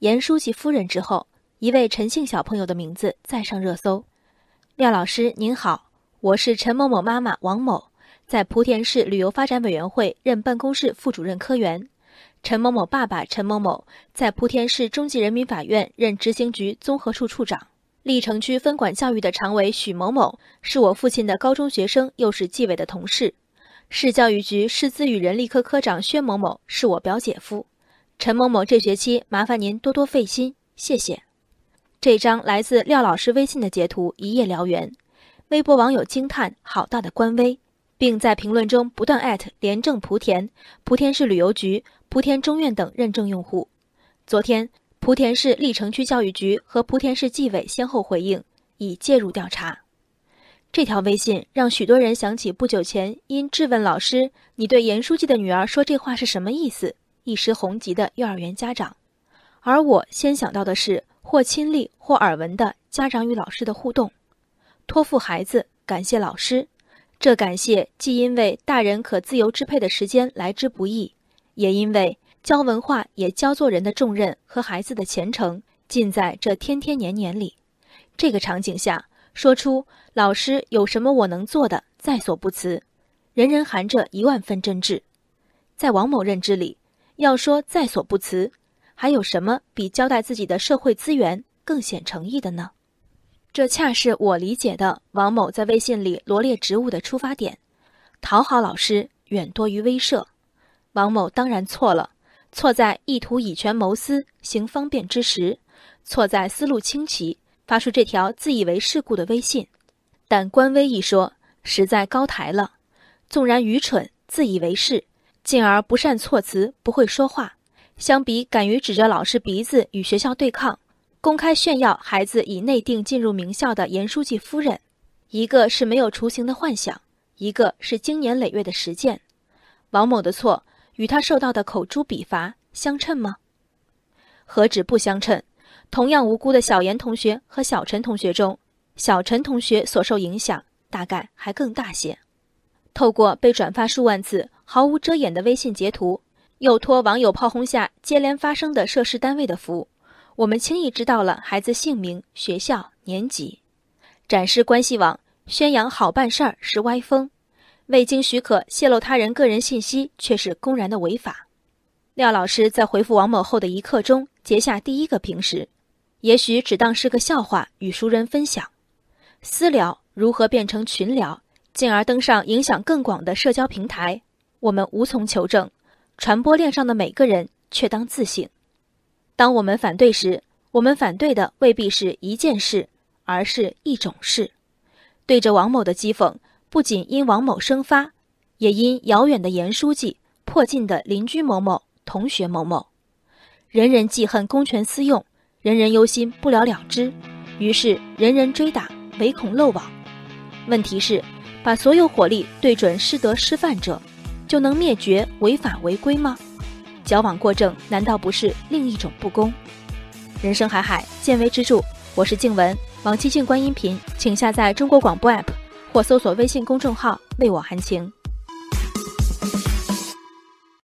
严书记夫人之后，一位陈姓小朋友的名字再上热搜。廖老师您好，我是陈某某妈妈王某，在莆田市旅游发展委员会任办公室副主任科员。陈某某爸爸陈某某在莆田市中级人民法院任执行局综合处处长。历城区分管教育的常委许某某是我父亲的高中学生，又是纪委的同事。市教育局师资与人力科科长薛某某是我表姐夫。陈某某这学期麻烦您多多费心，谢谢。这张来自廖老师微信的截图一夜燎原，微博网友惊叹好大的官威，并在评论中不断艾特廉政莆田、莆田市旅游局、莆田中院等认证用户。昨天，莆田市历城区教育局和莆田市纪委先后回应，已介入调查。这条微信让许多人想起不久前因质问老师“你对严书记的女儿说这话是什么意思”一时红极的幼儿园家长，而我先想到的是。或亲历或耳闻的家长与老师的互动，托付孩子，感谢老师。这感谢既因为大人可自由支配的时间来之不易，也因为教文化也教做人的重任和孩子的前程尽在这天天年年里。这个场景下，说出老师有什么我能做的，在所不辞，人人含着一万分真挚。在王某认知里，要说在所不辞。还有什么比交代自己的社会资源更显诚意的呢？这恰是我理解的王某在微信里罗列职务的出发点。讨好老师远多于威慑。王某当然错了，错在意图以权谋私，行方便之时；错在思路清奇，发出这条自以为世故的微信。但官微一说，实在高抬了。纵然愚蠢、自以为是，进而不善措辞，不会说话。相比敢于指着老师鼻子与学校对抗，公开炫耀孩子以内定进入名校的严书记夫人，一个是没有雏形的幻想，一个是经年累月的实践。王某的错与他受到的口诛笔伐相称吗？何止不相称？同样无辜的小严同学和小陈同学中，小陈同学所受影响大概还更大些。透过被转发数万次、毫无遮掩的微信截图。又托网友炮轰下接连发生的涉事单位的福，我们轻易知道了孩子姓名、学校、年级。展示关系网，宣扬好办事儿是歪风；未经许可泄露他人个人信息却是公然的违法。廖老师在回复王某后的一刻钟截下第一个屏时，也许只当是个笑话与熟人分享。私聊如何变成群聊，进而登上影响更广的社交平台，我们无从求证。传播链上的每个人却当自省。当我们反对时，我们反对的未必是一件事，而是一种事。对着王某的讥讽，不仅因王某生发，也因遥远的严书记、迫近的邻居某某、同学某某。人人记恨公权私用，人人忧心不了了之，于是人人追打，唯恐漏网。问题是，把所有火力对准师德师范者。就能灭绝违法违规吗？矫枉过正难道不是另一种不公？人生海海，见微知著。我是静文，往期静观音频，请下载中国广播 app 或搜索微信公众号“为我含情”。